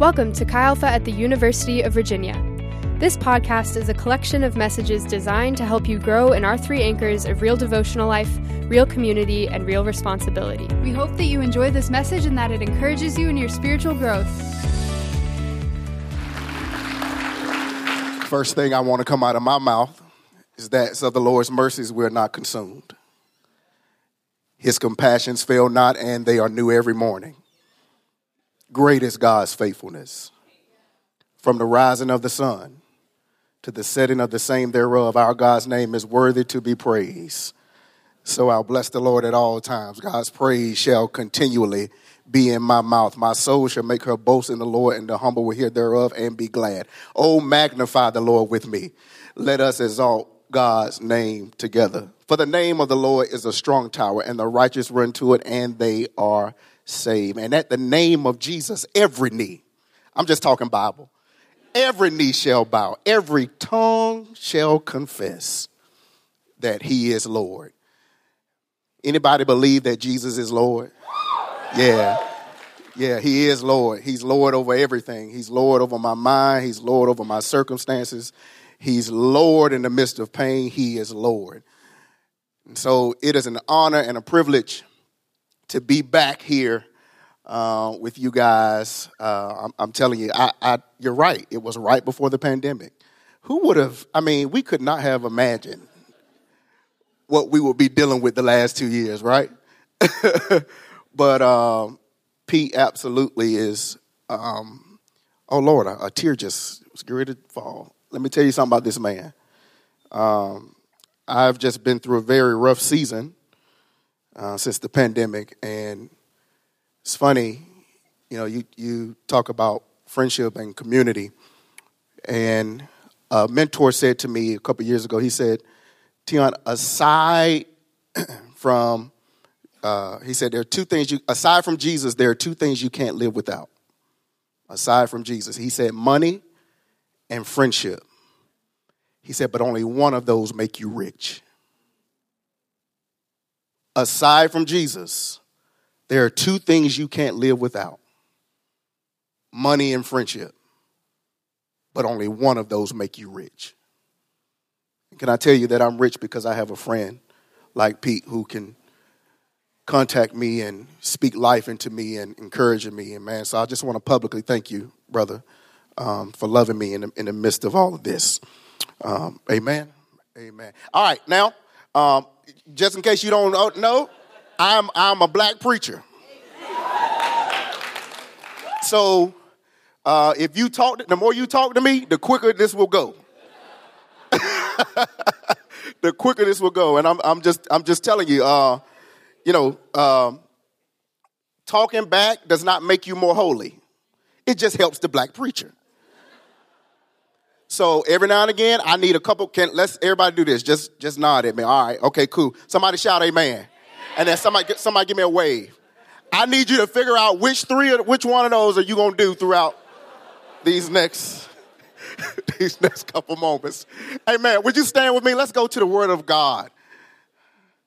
Welcome to Chi Alpha at the University of Virginia. This podcast is a collection of messages designed to help you grow in our three anchors of real devotional life, real community, and real responsibility. We hope that you enjoy this message and that it encourages you in your spiritual growth. First thing I want to come out of my mouth is that of the Lord's mercies we're not consumed. His compassions fail not, and they are new every morning. Great is God's faithfulness. From the rising of the sun to the setting of the same thereof, our God's name is worthy to be praised. So I'll bless the Lord at all times. God's praise shall continually be in my mouth. My soul shall make her boast in the Lord, and the humble will hear thereof and be glad. Oh, magnify the Lord with me. Let us exalt God's name together. For the name of the Lord is a strong tower, and the righteous run to it, and they are saved. And at the name of Jesus, every knee, I'm just talking Bible, every knee shall bow, every tongue shall confess that he is Lord. Anybody believe that Jesus is Lord? Yeah. Yeah, he is Lord. He's Lord over everything. He's Lord over my mind. He's Lord over my circumstances. He's Lord in the midst of pain. He is Lord. And so it is an honor and a privilege to be back here uh, with you guys. Uh, I'm, I'm, telling you, I, I, you're right. It was right before the pandemic. Who would have, I mean, we could not have imagined what we would be dealing with the last two years, right? but um, Pete absolutely is, um, oh Lord, a, a, tear just was ready to fall. Let me tell you something about this man. Um, I've just been through a very rough season uh, since the pandemic, and it's funny, you know, you, you talk about friendship and community, and a mentor said to me a couple years ago, he said, Tion, aside from uh, he said there are two things you aside from jesus there are two things you can't live without. Aside from jesus. He said money and friendship. He said but only one of those make you rich aside from jesus there are two things you can't live without money and friendship but only one of those make you rich can i tell you that i'm rich because i have a friend like pete who can contact me and speak life into me and encouraging me. And man, so I just want to publicly thank you, brother, um, for loving me in the, in the midst of all of this. Um, amen. Amen. All right, now, um, just in case you don't know, I'm I'm a black preacher. So uh, if you talk, the more you talk to me, the quicker this will go. the quicker this will go, and I'm I'm just I'm just telling you. Uh, you know, um, talking back does not make you more holy. It just helps the black preacher. So every now and again, I need a couple. Can let's everybody do this? Just just nod at me. All right, okay, cool. Somebody shout amen, and then somebody somebody give me a wave. I need you to figure out which three, which one of those are you gonna do throughout these next these next couple moments. Amen. Would you stand with me? Let's go to the Word of God.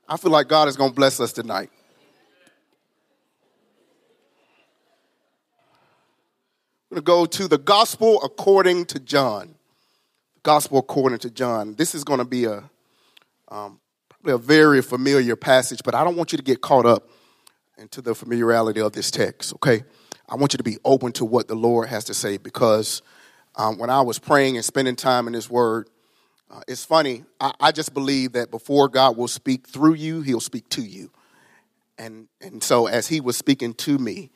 I feel like God is to bless us tonight. We're to go to the gospel according to John. Gospel according to John. This is going to be a um, probably a very familiar passage, but I don't want you to get caught up into the familiarity of this text. Okay, I want you to be open to what the Lord has to say because um, when I was praying and spending time in His Word, uh, it's funny. I, I, just believe that before God will speak through you, He'll speak to you. And, and so as He was speaking to me,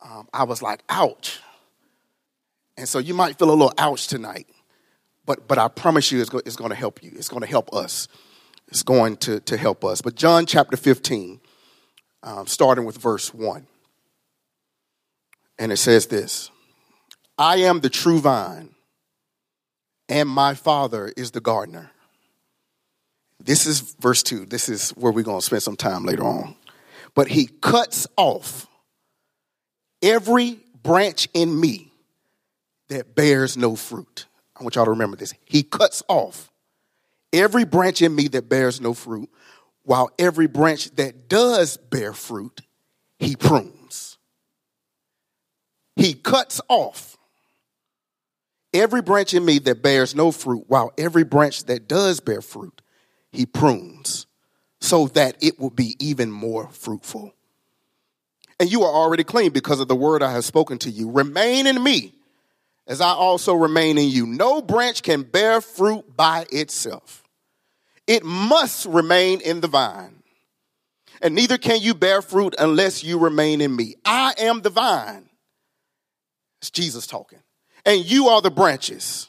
um, I was like, ouch. And so you might feel a little ouch tonight, but, but I promise you it's, go, it's going to help you. It's going to help us. It's going to, to help us. But John chapter 15, um, starting with verse 1. And it says this I am the true vine and my Father is the gardener. This is verse 2. This is where we're going to spend some time later on. But he cuts off every branch in me that bears no fruit. I want y'all to remember this. He cuts off every branch in me that bears no fruit, while every branch that does bear fruit, he prunes. he cuts off every branch in me that bears no fruit, while every branch that does bear fruit, he prunes so that it will be even more fruitful. And you are already clean because of the word I have spoken to you. Remain in me as I also remain in you. No branch can bear fruit by itself, it must remain in the vine. And neither can you bear fruit unless you remain in me. I am the vine. It's Jesus talking. And you are the branches.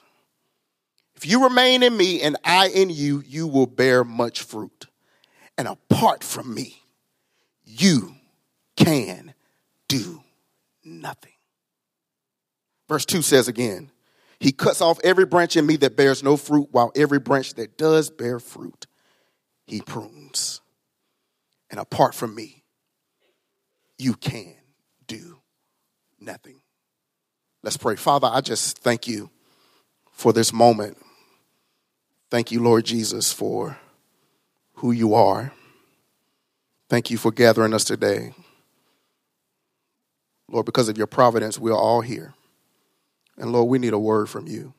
If you remain in me and I in you, you will bear much fruit. And apart from me, you can do nothing. Verse 2 says again, He cuts off every branch in me that bears no fruit, while every branch that does bear fruit, He prunes. And apart from me, you can do nothing. Let's pray. Father, I just thank you for this moment. Thank you, Lord Jesus, for who you are. Thank you for gathering us today. Lord, because of your providence, we are all here. And Lord, we need a word from you.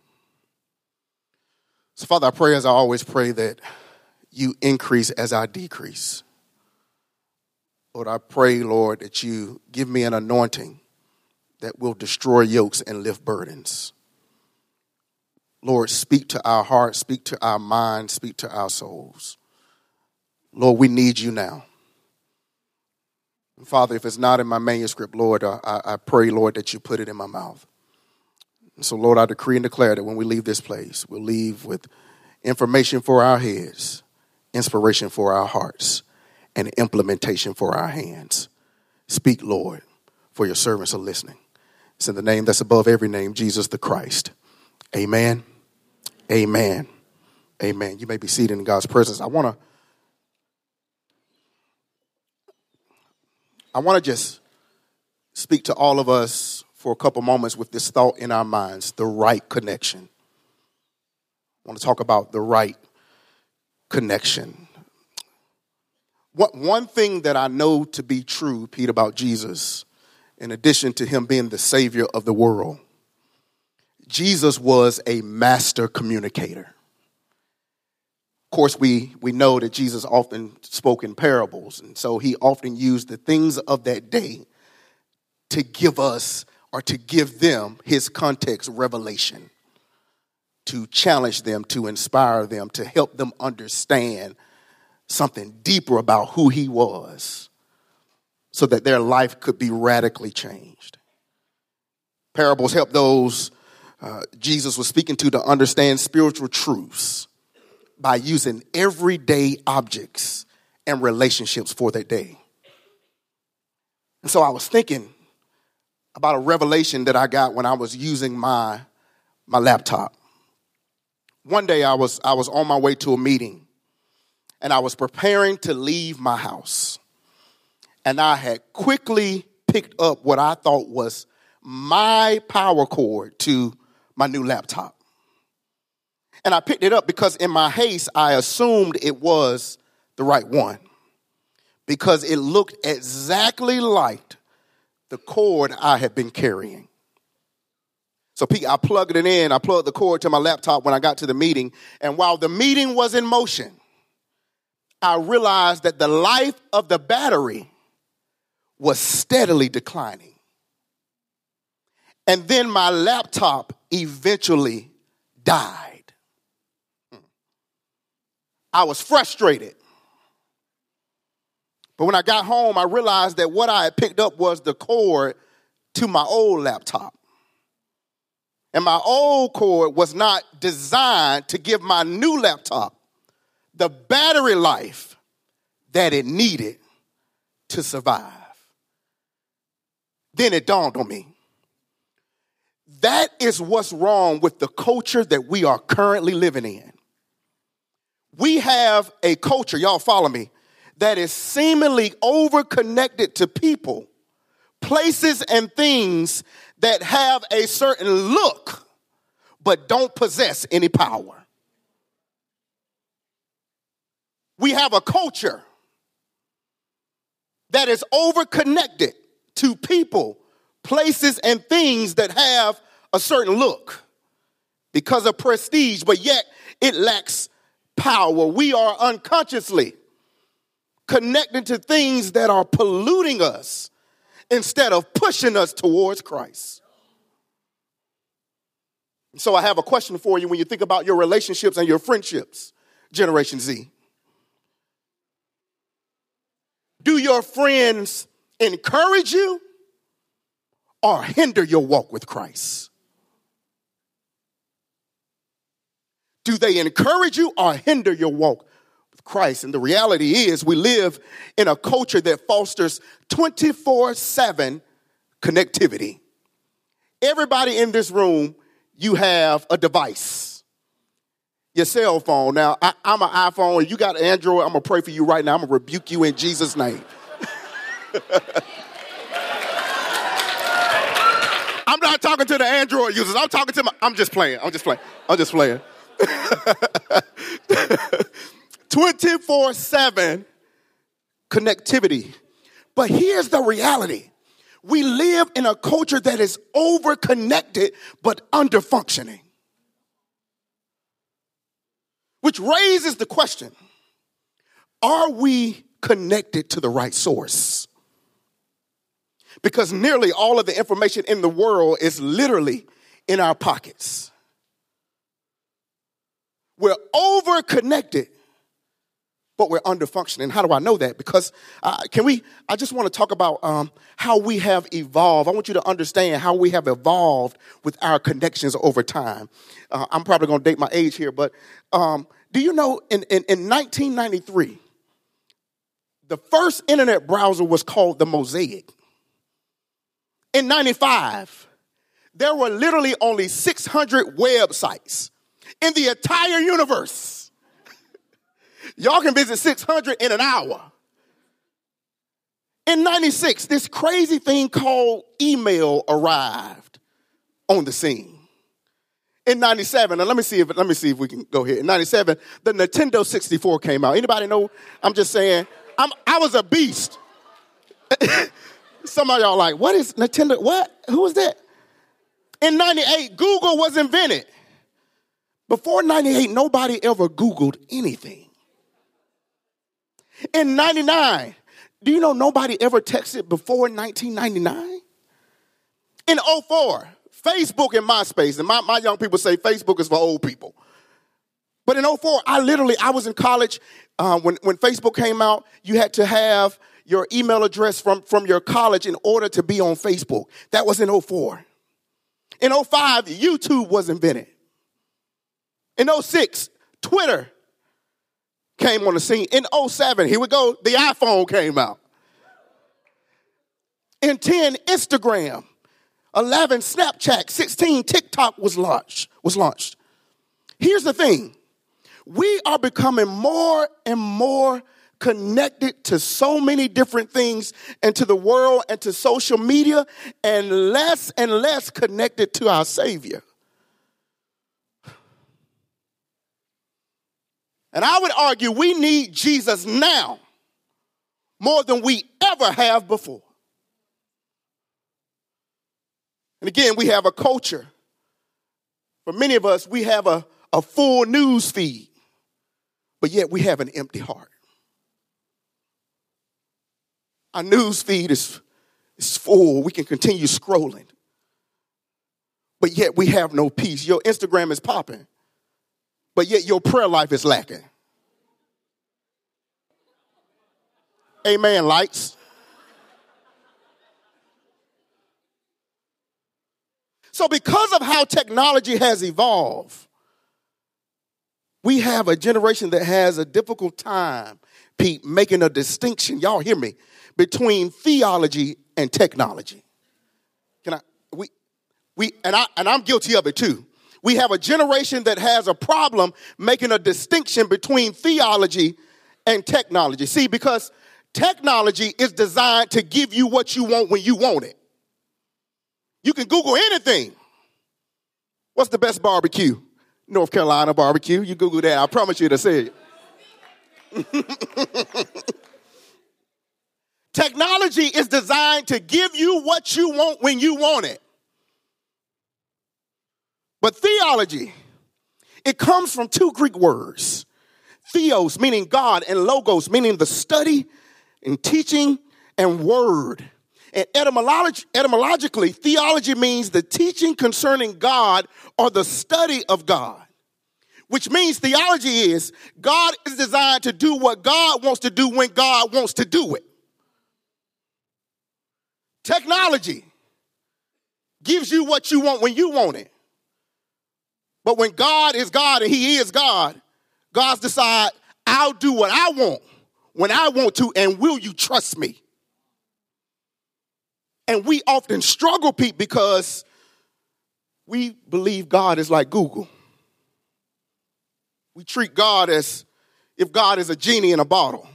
So, Father, I pray as I always pray that you increase as I decrease. Lord, I pray, Lord, that you give me an anointing that will destroy yokes and lift burdens. Lord, speak to our hearts, speak to our minds, speak to our souls. Lord, we need you now. Father, if it's not in my manuscript, Lord, I, I pray, Lord, that you put it in my mouth. So, Lord, I decree and declare that when we leave this place, we'll leave with information for our heads, inspiration for our hearts, and implementation for our hands. Speak, Lord, for your servants are listening. It's in the name that's above every name, Jesus the Christ. Amen. Amen. Amen. You may be seated in God's presence. I want to I want to just speak to all of us for a couple moments with this thought in our minds the right connection. I want to talk about the right connection. What, one thing that I know to be true, Pete, about Jesus, in addition to him being the Savior of the world, Jesus was a master communicator. Of course, we, we know that Jesus often spoke in parables, and so he often used the things of that day to give us or to give them his context revelation, to challenge them, to inspire them, to help them understand something deeper about who he was so that their life could be radically changed. Parables help those uh, Jesus was speaking to to understand spiritual truths by using everyday objects and relationships for that day. And so I was thinking about a revelation that I got when I was using my, my laptop. One day I was, I was on my way to a meeting and I was preparing to leave my house. And I had quickly picked up what I thought was my power cord to my new laptop. And I picked it up because in my haste, I assumed it was the right one because it looked exactly like the cord I had been carrying. So Pete, I plugged it in. I plugged the cord to my laptop when I got to the meeting. And while the meeting was in motion, I realized that the life of the battery was steadily declining. And then my laptop eventually died. Hmm. I was frustrated. But when I got home, I realized that what I had picked up was the cord to my old laptop. And my old cord was not designed to give my new laptop the battery life that it needed to survive. Then it dawned on me. That is what's wrong with the culture that we are currently living in we have a culture, y'all follow me, that is seemingly over connected to people, places, and things that have a certain look but don't possess any power. We have a culture that is over connected to people, places, and things that have a certain look because of prestige, but yet it lacks power. We are unconsciously connected to things that are polluting us instead of pushing us towards Christ. So I have a question for you when you think about your relationships and your friendships, Generation Z. Do your friends encourage you or hinder your walk with Christ? Do they encourage you or hinder your walk Christ? And the reality is, we live in a culture that fosters 24 7 connectivity. Everybody in this room, you have a device, your cell phone. Now, I, am an iPhone, you got Android. I'm gonna pray for you right now. I'm gonna rebuke you in Jesus' name. I'm not talking to the Android users. I'm talking to my. I'm just playing. I'm just playing. I'm just playing. 24 7 connectivity. But here's the reality we live in a culture that is over connected but under functioning. Which raises the question are we connected to the right source? Because nearly all of the information in the world is literally in our pockets. We're over connected, but we're under functioning. How do I know that? Because uh, can we? I just want to talk about um, how we have evolved. I want you to understand how we have evolved with our connections over time. Uh, I'm probably going to date my age here, but um, do you know in, in, in 1993, the first internet browser was called the Mosaic. In 95, there were literally only 600 websites in the entire universe. Y'all can visit 600 in an hour. In 96, this crazy thing called email arrived on the scene. In 97, and let me see if let me see if we can go here. In 97, the Nintendo 64 came out. Anybody know? I'm just saying, I'm I was a beast. Some of y'all like, what is Nintendo? What? Who is that? In 98, Google was invented. Before 98, nobody ever Googled anything. In 99, do you know nobody ever texted before 1999? In 04, Facebook and MySpace, and my, my young people say Facebook is for old people. But in 04, I literally, I was in college. Uh, when, when Facebook came out, you had to have your email address from, from your college in order to be on Facebook. That was in 04. In 05, YouTube was invented. In 06, Twitter came on the scene. In 07, here we go, the iPhone came out. In 10, Instagram. 11, Snapchat. 16, TikTok was launched. Was launched. Here's the thing. We are becoming more and more connected to so many different things and to the world and to social media and less and less connected to our Savior. And I would argue we need Jesus now more than we ever have before. And again, we have a culture. For many of us, we have a, a full news feed, but yet we have an empty heart. Our news feed is, is full. We can continue scrolling, but yet we have no peace. Your Instagram is popping, but yet your prayer life is lacking. Amen, lights. So, because of how technology has evolved, we have a generation that has a difficult time, Pete, making a distinction. Y'all hear me? Between theology and technology. Can I? We, we, and I, and I'm guilty of it too we have a generation that has a problem making a distinction between theology and technology. See, because technology is designed to give you what you want when you want it. You can Google anything. What's the best barbecue? North Carolina barbecue. You Google that. I promise you to say it. Technology is designed to give you what you want when you want it. But theology, it comes from two Greek words theos, meaning God, and logos, meaning the study and teaching and word. And etymolog- etymologically, theology means the teaching concerning God or the study of God which means theology is God is designed to do what God wants to do when God wants to do it. Technology gives you what you want when you want it. But when God is God and He is God, God's decide, I'll do what I want when I want to, and will you trust me? And we often struggle, Pete, because we believe God is like Google. We treat God as if God is a genie in a bottle.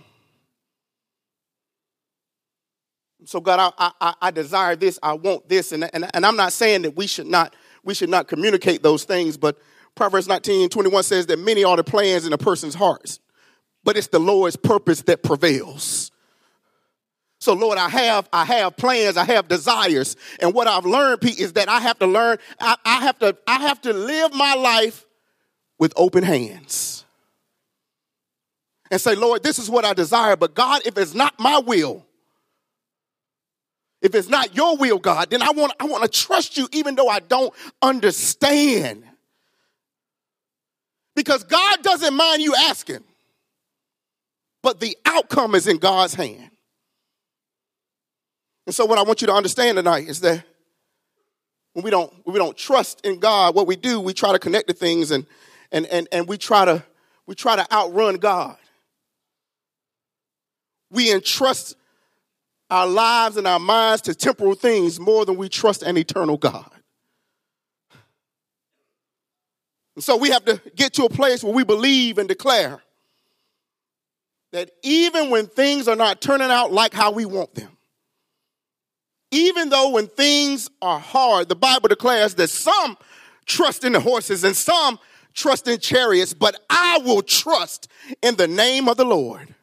So God, I, I, I desire this, I want this, and, and, and I'm not saying that we should not we should not communicate those things, but Proverbs 19, 21 says that many are the plans in a person's hearts, but it's the Lord's purpose that prevails. So Lord, I have I have plans, I have desires, and what I've learned, Pete, is that I have to learn, I, I have to I have to live my life with open hands and say, Lord, this is what I desire, but God, if it's not my will, if it's not your will, God, then I want, I want to trust you even though I don't understand. Because God doesn't mind you asking, but the outcome is in God's hand. And so, what I want you to understand tonight is that when we don't, when we don't trust in God, what we do, we try to connect to things and and, and, and we try to we try to outrun God. We entrust our lives and our minds to temporal things more than we trust an eternal God. And so we have to get to a place where we believe and declare that even when things are not turning out like how we want them, even though when things are hard, the Bible declares that some trust in the horses and some trust in chariots, but I will trust in the name of the Lord.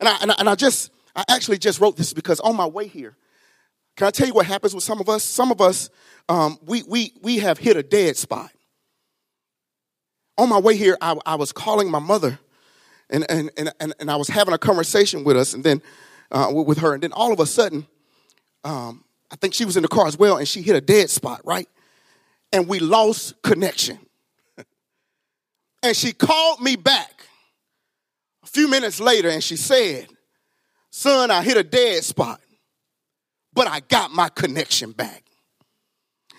And I, and I, and I just, I actually just wrote this because on my way here, can I tell you what happens with some of us? Some of us, um, we, we, we have hit a dead spot. On my way here, I, I was calling my mother and, and, and, and, I was having a conversation with us and then uh, with her. And then all of a sudden, um, I think she was in the car as well and she hit a dead spot, right? and we lost connection. and she called me back few minutes later and she said, Son, I hit a dead spot, but I got my connection back.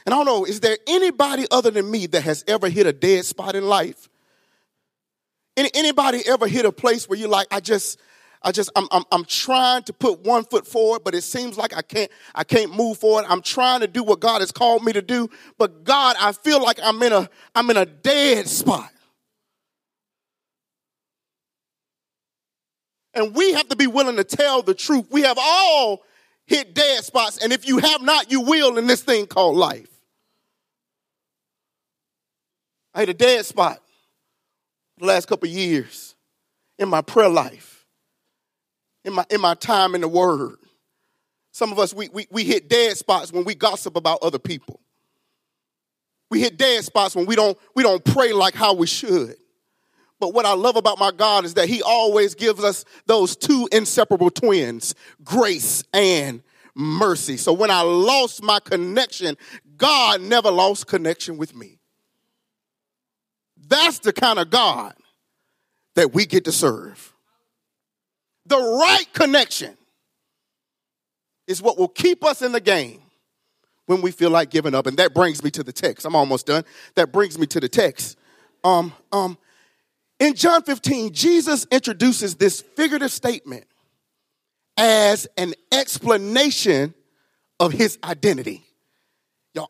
And I don't know, is there anybody other than me that has ever hit a dead spot in life? Any, anybody ever hit a place where you're like, I just, I just I'm, I'm, I'm trying to put one foot forward, but it seems like I can't I can't move forward. I'm trying to do what God has called me to do, but God, I feel like I'm in a I'm in a dead spot. And we have to be willing to tell the truth. We have all hit dead spots, and if you have not, you will in this thing called life. I hit a dead spot the last couple years in my prayer life in my, in my time in the Word. Some of us, we, we, we hit dead spots when we gossip about other people. We hit dead spots when we don't, we don't pray like how we should. But what I love about my God is that He always gives us those two inseparable twins grace and mercy. So when I lost my connection, God never lost connection with me. That's the kind of God that we get to serve the right connection is what will keep us in the game when we feel like giving up. And that brings me to the text. I'm almost done. That brings me to the text. Um, um, in John 15, Jesus introduces this figurative statement as an explanation of his identity. Y'all,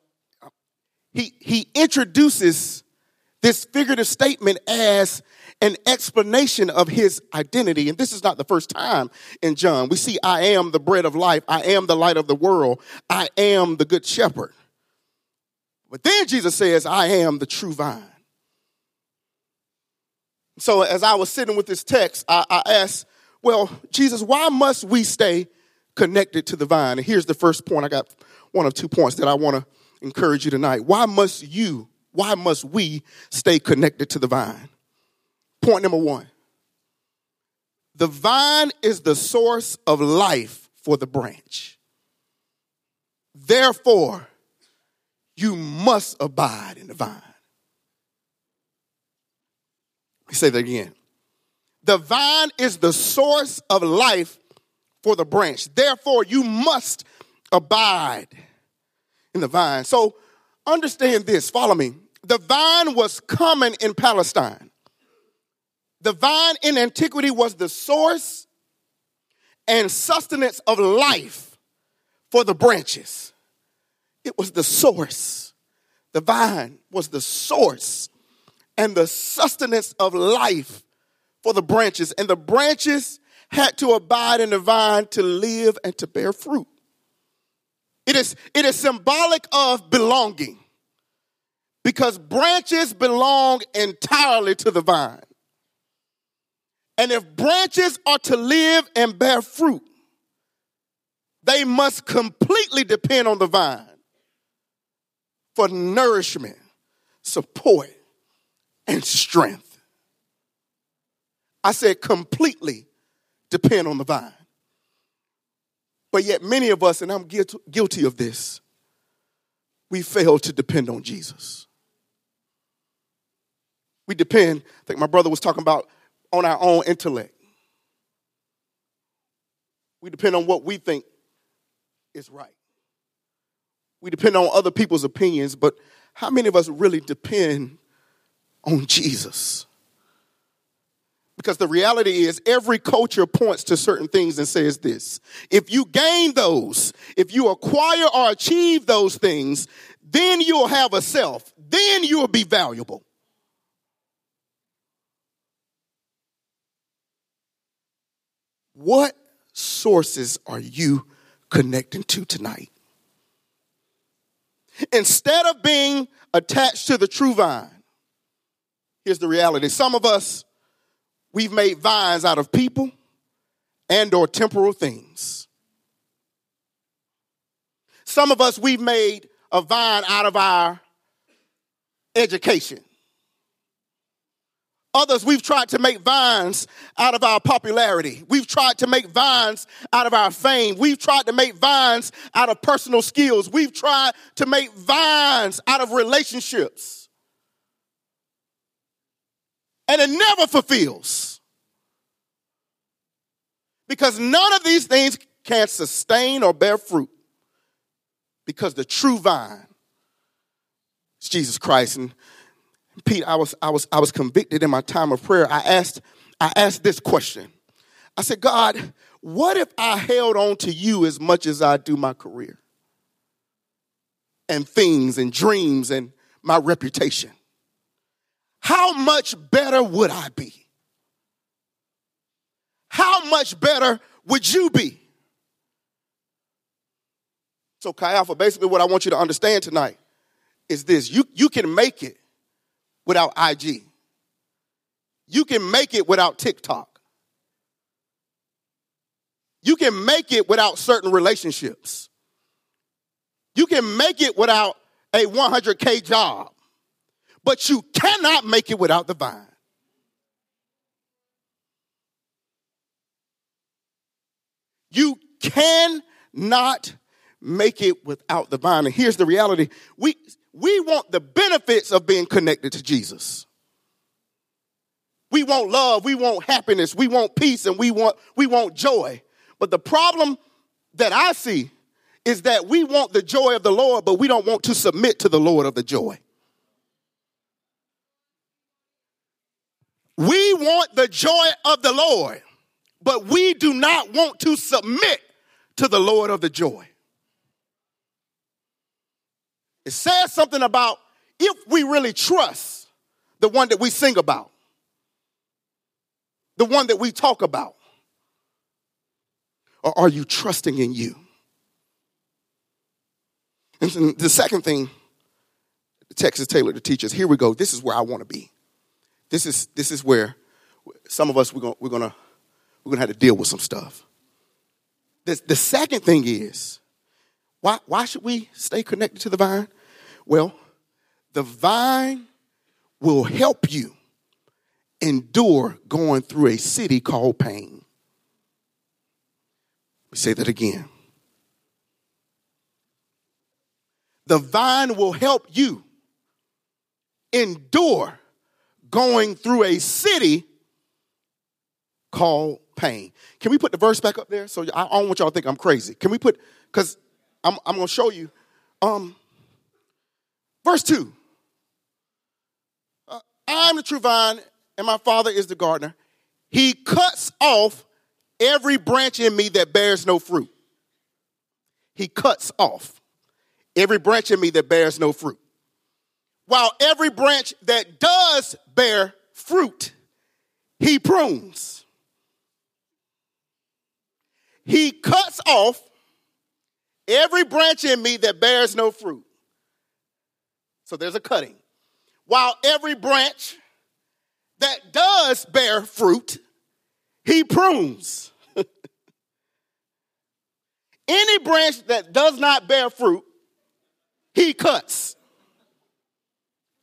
he, he introduces this figurative statement as an explanation of his identity. And this is not the first time in John. We see, I am the bread of life. I am the light of the world. I am the good shepherd. But then Jesus says, I am the true vine. So as I was sitting with this text, I, I asked, well, Jesus, why must we stay connected to the vine? And here's the first point. I got one of two points that I want to encourage you tonight. Why must you, why must we stay connected to the vine? Point number one the vine is the source of life for the branch. Therefore, you must abide in the vine. Let me say that again. The vine is the source of life for the branch. Therefore, you must abide in the vine. So understand this, follow me. The vine was common in Palestine. The vine in antiquity was the source and sustenance of life for the branches. It was the source. The vine was the source and the sustenance of life for the branches. And the branches had to abide in the vine to live and to bear fruit. It is, it is symbolic of belonging because branches belong entirely to the vine. And if branches are to live and bear fruit, they must completely depend on the vine for nourishment, support, and strength. I said completely depend on the vine. But yet, many of us, and I'm guilty of this, we fail to depend on Jesus. We depend, I my brother was talking about, on our own intellect. We depend on what we think is right. We depend on other people's opinions, but how many of us really depend on Jesus? Because the reality is, every culture points to certain things and says this if you gain those, if you acquire or achieve those things, then you'll have a self, then you'll be valuable. What sources are you connecting to tonight? Instead of being attached to the true vine, here's the reality. Some of us, we've made vines out of people and or temporal things. Some of us, we've made a vine out of our education. Others, we've tried to make vines out of our popularity. We've tried to make vines out of our fame. We've tried to make vines out of personal skills. We've tried to make vines out of relationships. And it never fulfills. Because none of these things can sustain or bear fruit. Because the true vine is Jesus Christ. And Pete, I was, I was, I was convicted in my time of prayer. I asked, I asked this question. I said, God, what if I held on to you as much as I do my career? And things and dreams and my reputation. How much better would I be? How much better would you be? So, Chi Alpha, basically what I want you to understand tonight is this you, you can make it without IG. You can make it without TikTok. You can make it without certain relationships. You can make it without a 100K job, but you cannot make it without the vine. You cannot make it without the vine. And here's the reality we, we want the benefits of being connected to Jesus. We want love, we want happiness, we want peace, and we want, we want joy. But the problem that I see is that we want the joy of the Lord, but we don't want to submit to the Lord of the joy. We want the joy of the Lord, but we do not want to submit to the Lord of the joy. It says something about if we really trust the one that we sing about, the one that we talk about, or are you trusting in you? And the second thing is tailored to teach us. Here we go. This is where I want to be. This is this is where some of us we're gonna we're to we're to have to deal with some stuff. The, the second thing is why, why should we stay connected to the vine? Well, the vine will help you endure going through a city called pain. Me say that again. The vine will help you endure going through a city called pain. Can we put the verse back up there? So I don't want y'all to think I'm crazy. Can we put, because I'm, I'm going to show you. Um, verse 2. Uh, I am the true vine, and my father is the gardener. He cuts off every branch in me that bears no fruit. He cuts off every branch in me that bears no fruit. While every branch that does bear fruit, he prunes. He cuts off every branch in me that bears no fruit. So there's a cutting. While every branch that does bear fruit, he prunes. Any branch that does not bear fruit, he cuts.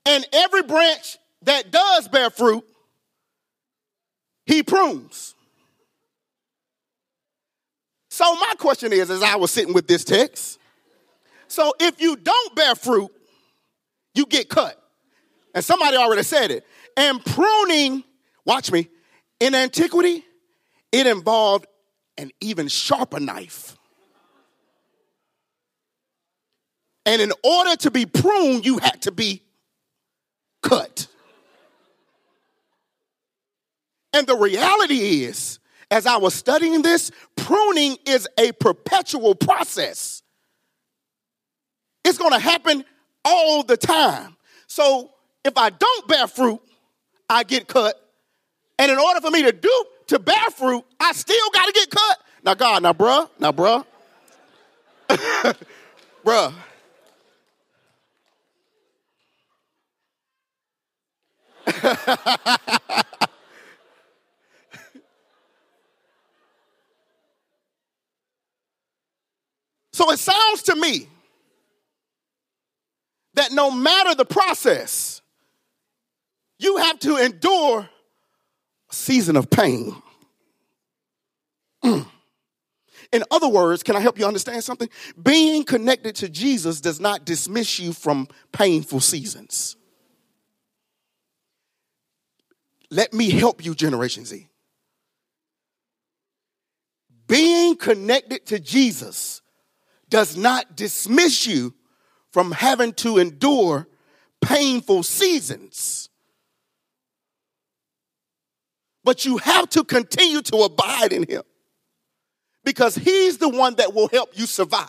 And every branch that does bear fruit, he prunes. So my question is, as I was sitting with this text, so if you don't bear fruit, you get cut. And somebody already said it. And pruning, watch me, in antiquity, it involved an even sharper knife. And in order to be pruned, you had to be cut. And the reality is, as I was studying this, pruning is a perpetual process. It's going to happen all the time. So if I don't bear fruit, I get cut. And in order for me to do to bear fruit, I still got to get cut. Now, God, now, bruh, now, bruh, bruh. so it sounds to me that no matter the process, you have to endure a season of pain. Mm. In other words, can I help you understand something? Being connected to Jesus does not dismiss you from painful seasons. Let me help you, Generation Z. Being connected to Jesus does not dismiss you from having to endure painful seasons. But you have to continue to abide in Him because He's the one that will help you survive.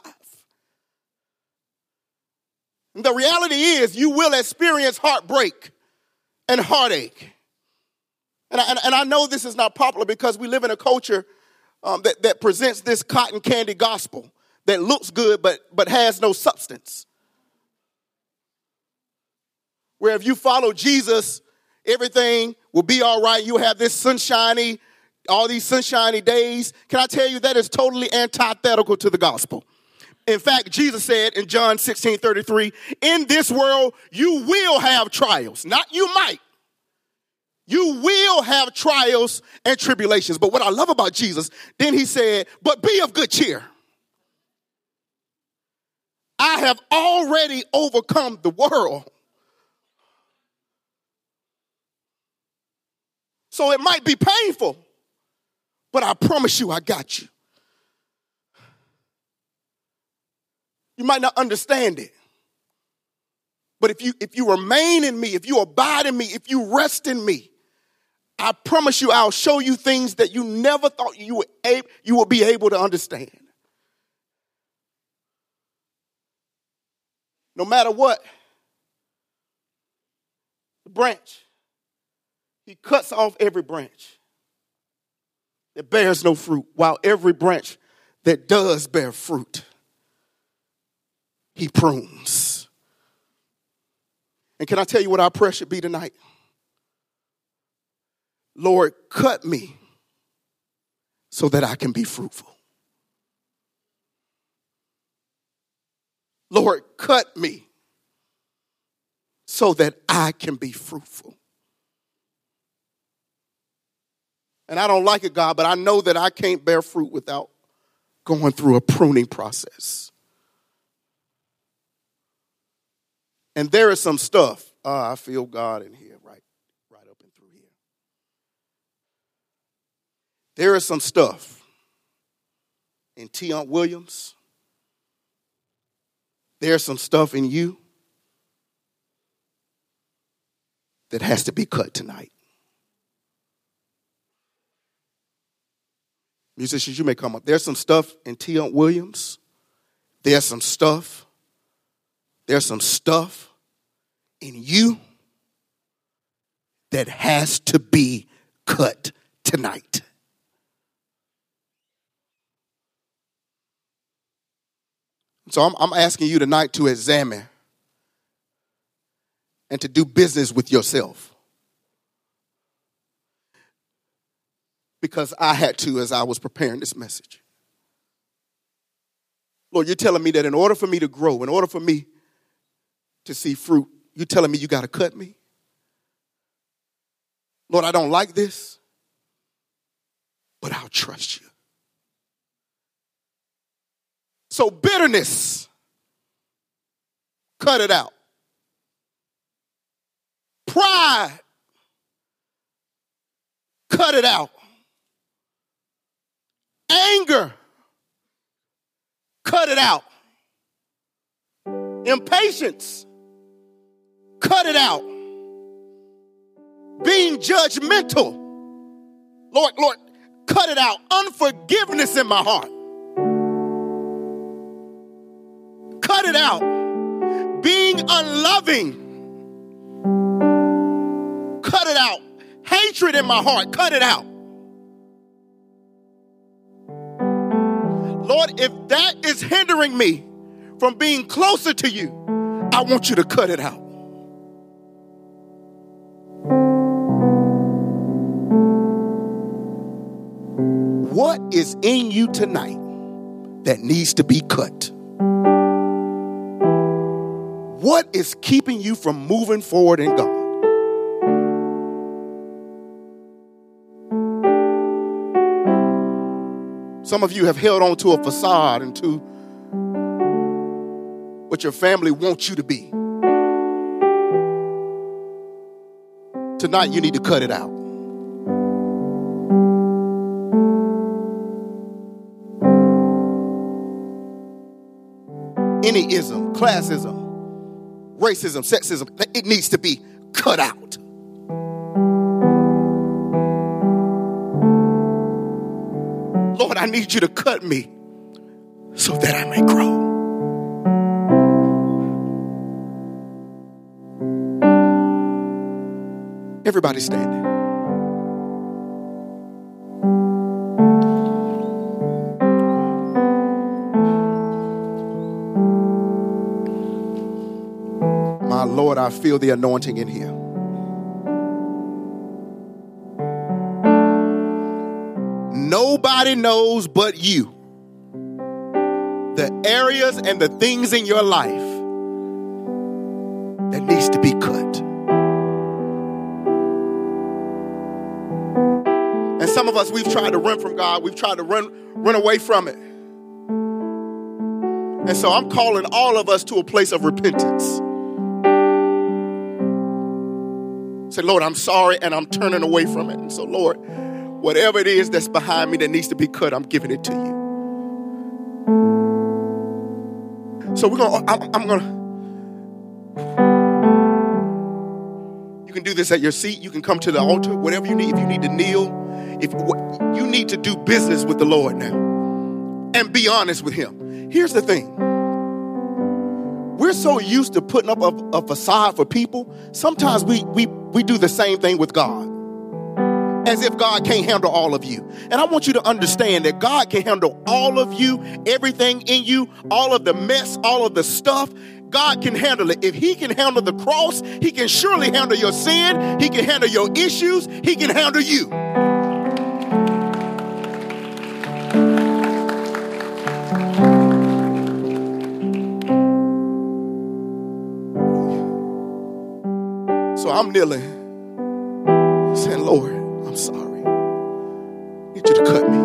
And the reality is, you will experience heartbreak and heartache. And I, and I know this is not popular because we live in a culture um, that, that presents this cotton candy gospel that looks good but, but has no substance. Where if you follow Jesus, everything will be all right. You have this sunshiny, all these sunshiny days. Can I tell you that is totally antithetical to the gospel? In fact, Jesus said in John 16 33, in this world you will have trials. Not you might. You will have trials and tribulations. But what I love about Jesus, then he said, but be of good cheer. I have already overcome the world. So it might be painful, but I promise you, I got you. You might not understand it. But if you if you remain in me, if you abide in me, if you rest in me, I promise you I'll show you things that you never thought you would you would be able to understand. No matter what, the branch, he cuts off every branch that bears no fruit, while every branch that does bear fruit, he prunes. And can I tell you what our prayer should be tonight? Lord, cut me so that I can be fruitful. Lord, cut me so that I can be fruitful. And I don't like it, God, but I know that I can't bear fruit without going through a pruning process. And there is some stuff. Uh, I feel God in here, right, right up and through here. There is some stuff in Tion Williams. There's some stuff in you that has to be cut tonight. Musicians, you may come up. There's some stuff in Tion Williams. There's some stuff. There's some stuff in you that has to be cut tonight. So I'm, I'm asking you tonight to examine and to do business with yourself. Because I had to as I was preparing this message. Lord, you're telling me that in order for me to grow, in order for me to see fruit, you're telling me you got to cut me? Lord, I don't like this, but I'll trust you. So, bitterness, cut it out. Pride, cut it out. Anger, cut it out. Impatience, cut it out. Being judgmental, Lord, Lord, cut it out. Unforgiveness in my heart. Cut it out. Being unloving. Cut it out. Hatred in my heart. Cut it out. Lord, if that is hindering me from being closer to you, I want you to cut it out. What is in you tonight that needs to be cut? What is keeping you from moving forward in God? Some of you have held on to a facade and to what your family wants you to be. Tonight, you need to cut it out. Any ism, classism, racism, sexism, it needs to be cut out. Lord, I need you to cut me so that I may grow. Everybody standing. Feel the anointing in here. Nobody knows but you the areas and the things in your life that needs to be cut. And some of us we've tried to run from God, we've tried to run run away from it. And so I'm calling all of us to a place of repentance. Say, Lord, I'm sorry and I'm turning away from it. And so, Lord, whatever it is that's behind me that needs to be cut, I'm giving it to you. So we're gonna. I'm, I'm gonna. You can do this at your seat. You can come to the altar. Whatever you need. If you need to kneel, if you need to do business with the Lord now, and be honest with Him. Here's the thing. We're so used to putting up a, a facade for people. Sometimes we we we do the same thing with God as if God can't handle all of you. And I want you to understand that God can handle all of you, everything in you, all of the mess, all of the stuff. God can handle it. If He can handle the cross, He can surely handle your sin. He can handle your issues. He can handle you. I'm kneeling, saying, Lord, I'm sorry. I need you to cut me.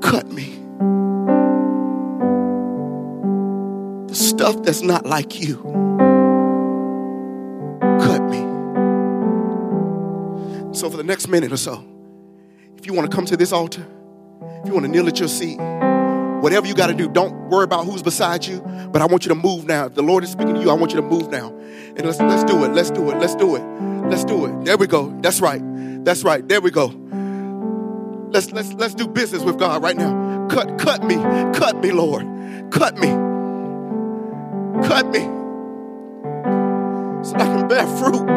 Cut me. The stuff that's not like you. Cut me. So, for the next minute or so, if you want to come to this altar, if you want to kneel at your seat, whatever you got to do, don't worry about who's beside you, but I want you to move now. If the Lord is speaking to you, I want you to move now. And let's, let's do it. Let's do it. Let's do it. Let's do it. There we go. That's right. That's right. There we go. Let's let's let's do business with God right now. Cut cut me. Cut me, Lord. Cut me. Cut me. So I can bear fruit.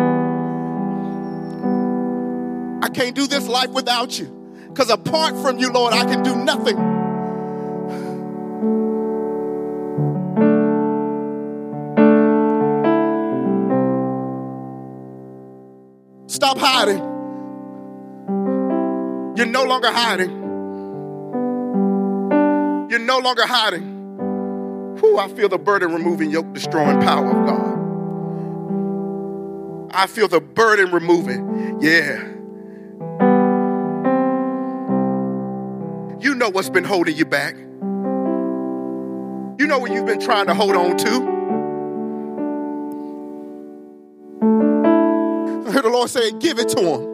I can't do this life without you. Because apart from you, Lord, I can do nothing. Stop hiding. You're no longer hiding. You're no longer hiding. Whew, I feel the burden removing, yoke destroying power of God. I feel the burden removing. Yeah. You know what's been holding you back. You know what you've been trying to hold on to. I heard the Lord say, Give it to him.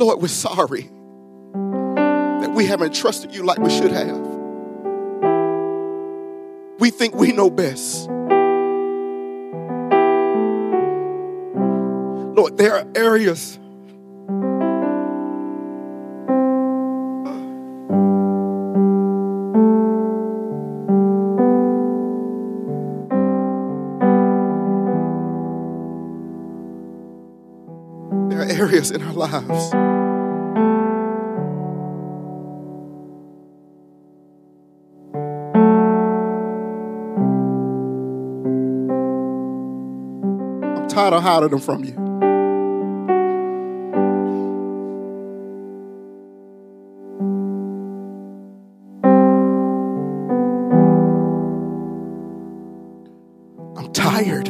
Lord, we're sorry that we haven't trusted you like we should have. We think we know best. Lord, there are areas. There are areas in our lives. I'm tired of hiding them from you. Tired.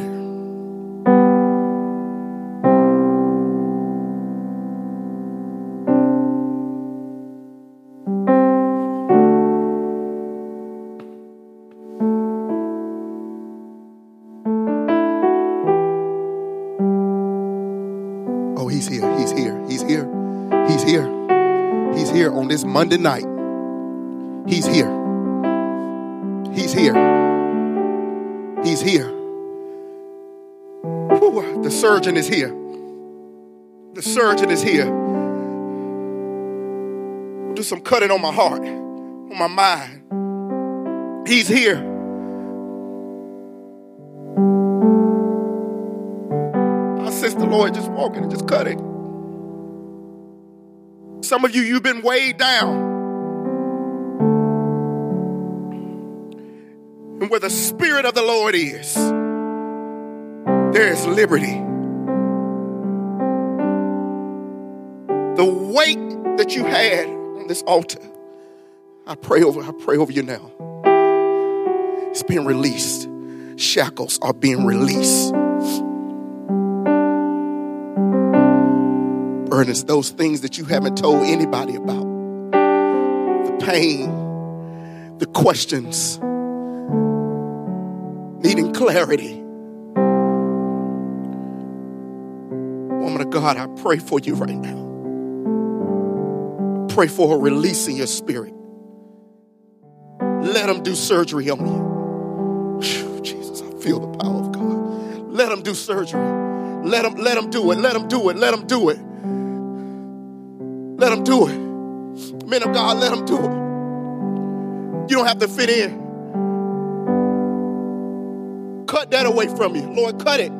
Oh, he's here. He's here. He's here. He's here. He's here on this Monday night. He's here. He's here. He's here. The surgeon is here. The surgeon is here. Do some cutting on my heart, on my mind. He's here. I sense the Lord just walking and just cutting. Some of you, you've been weighed down. And where the Spirit of the Lord is, there is liberty. The weight that you had on this altar, I pray over, I pray over you now. It's being released. Shackles are being released. Burdens, those things that you haven't told anybody about. The pain, the questions, needing clarity. God, I pray for you right now. Pray for a release in your spirit. Let them do surgery on you. Phew, Jesus, I feel the power of God. Let them do surgery. Let them, let them do it. Let them do it. Let them do it. Let them do it. Men of God, let them do it. You don't have to fit in. Cut that away from you. Lord, cut it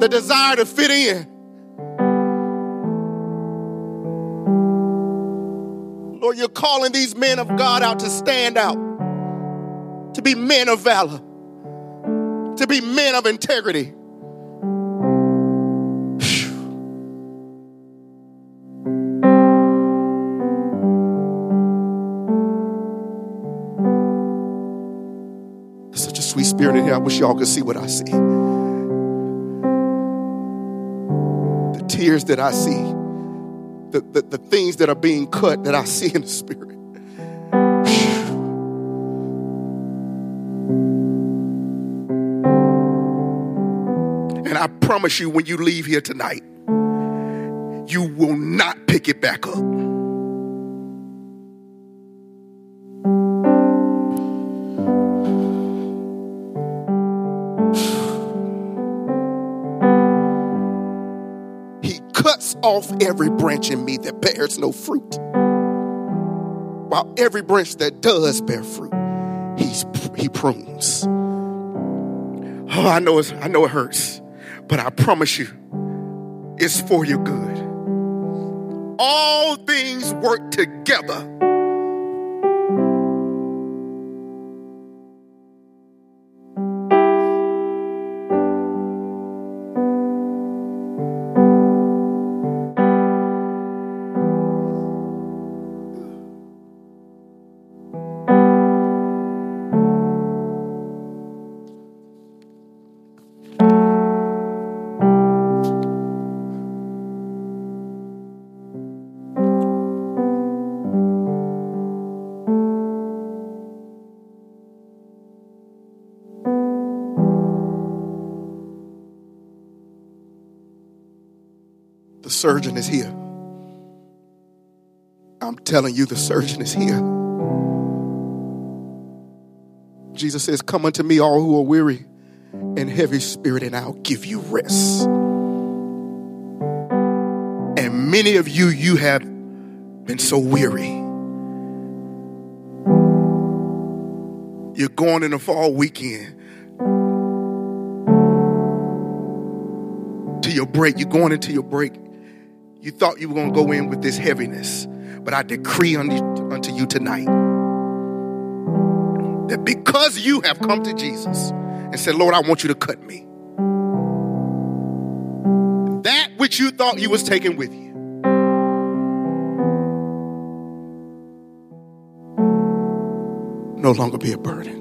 the desire to fit in. Lord, you're calling these men of God out to stand out, to be men of valor, to be men of integrity. There's such a sweet spirit in here. I wish y'all could see what I see. Tears that I see, the, the, the things that are being cut that I see in the spirit. And I promise you, when you leave here tonight, you will not pick it back up. Every branch in me that bears no fruit. While every branch that does bear fruit, he's, he prunes. Oh, I know, it's, I know it hurts, but I promise you, it's for your good. All things work together surgeon is here. I'm telling you, the surgeon is here. Jesus says, Come unto me, all who are weary and heavy spirit, and I'll give you rest. And many of you, you have been so weary. You're going in the fall weekend to your break. You're going into your break. You thought you were going to go in with this heaviness, but I decree unto, you tonight that because you have come to Jesus and said, Lord, I want you to cut me, that which you thought you was taking with you, no longer be a burden.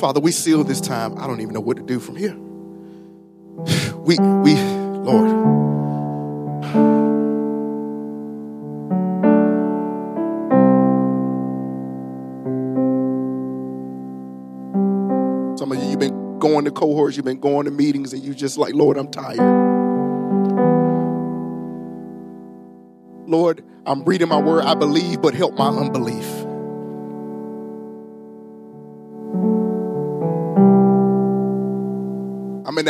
Father, we seal this time. I don't even know what to do from here. We, we, Lord. Some of you, you've been going to cohorts, you've been going to meetings, and you just like, Lord, I'm tired. Lord, I'm reading my word, I believe, but help my unbelief.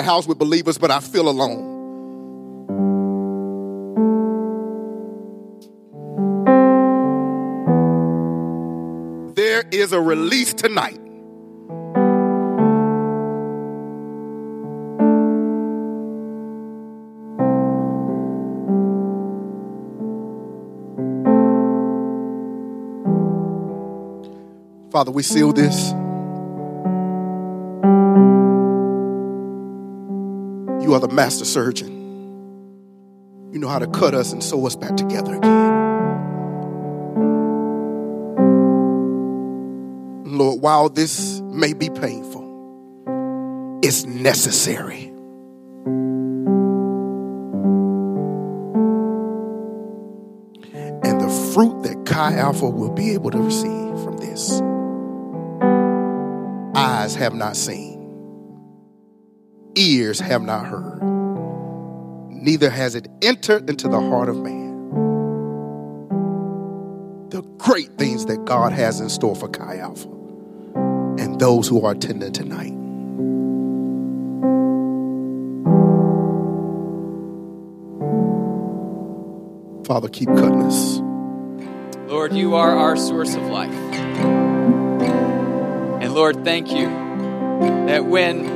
The house with believers, but I feel alone. There is a release tonight. Father, we seal this. The master surgeon. You know how to cut us and sew us back together again. Lord, while this may be painful, it's necessary. And the fruit that Chi Alpha will be able to receive from this, eyes have not seen, ears have not heard, neither has it entered into the heart of man. The great things that God has in store for Chi Alpha and those who are attending tonight. Father, keep cutting us. Lord, you are our source of life. And Lord, thank you that when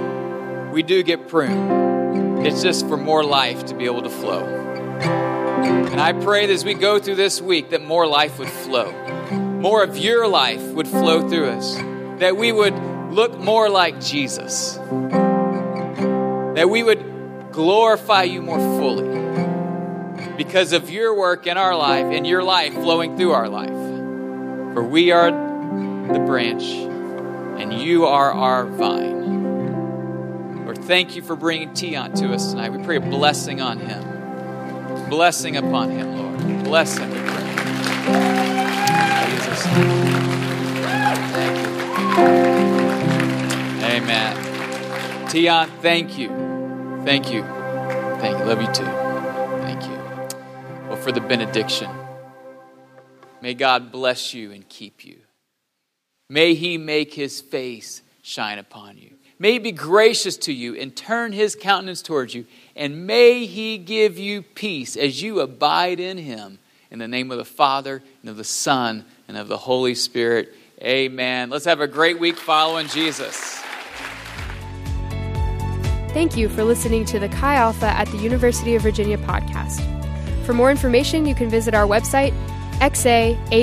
we do get pruned, it's just for more life to be able to flow. And I pray that as we go through this week, that more life would flow. More of your life would flow through us. That we would look more like Jesus. That we would glorify you more fully because of your work in our life and your life flowing through our life. For we are the branch, and you are our vine. Thank you for bringing Tion to us tonight. We pray a blessing on him. Blessing upon him, Lord. Bless him, we pray. Jesus' Thank you. Amen. Tion, thank you. Thank you. Thank you. Love you too. Thank you. Well, for the benediction, may God bless you and keep you. May he make his face shine upon you. May be gracious to you and turn his countenance towards you. And may he give you peace as you abide in him. In the name of the Father, and of the Son, and of the Holy Spirit. Amen. Let's have a great week following Jesus. Thank you for listening to the Chi Alpha at the University of Virginia podcast. For more information, you can visit our website, xaatuva.com.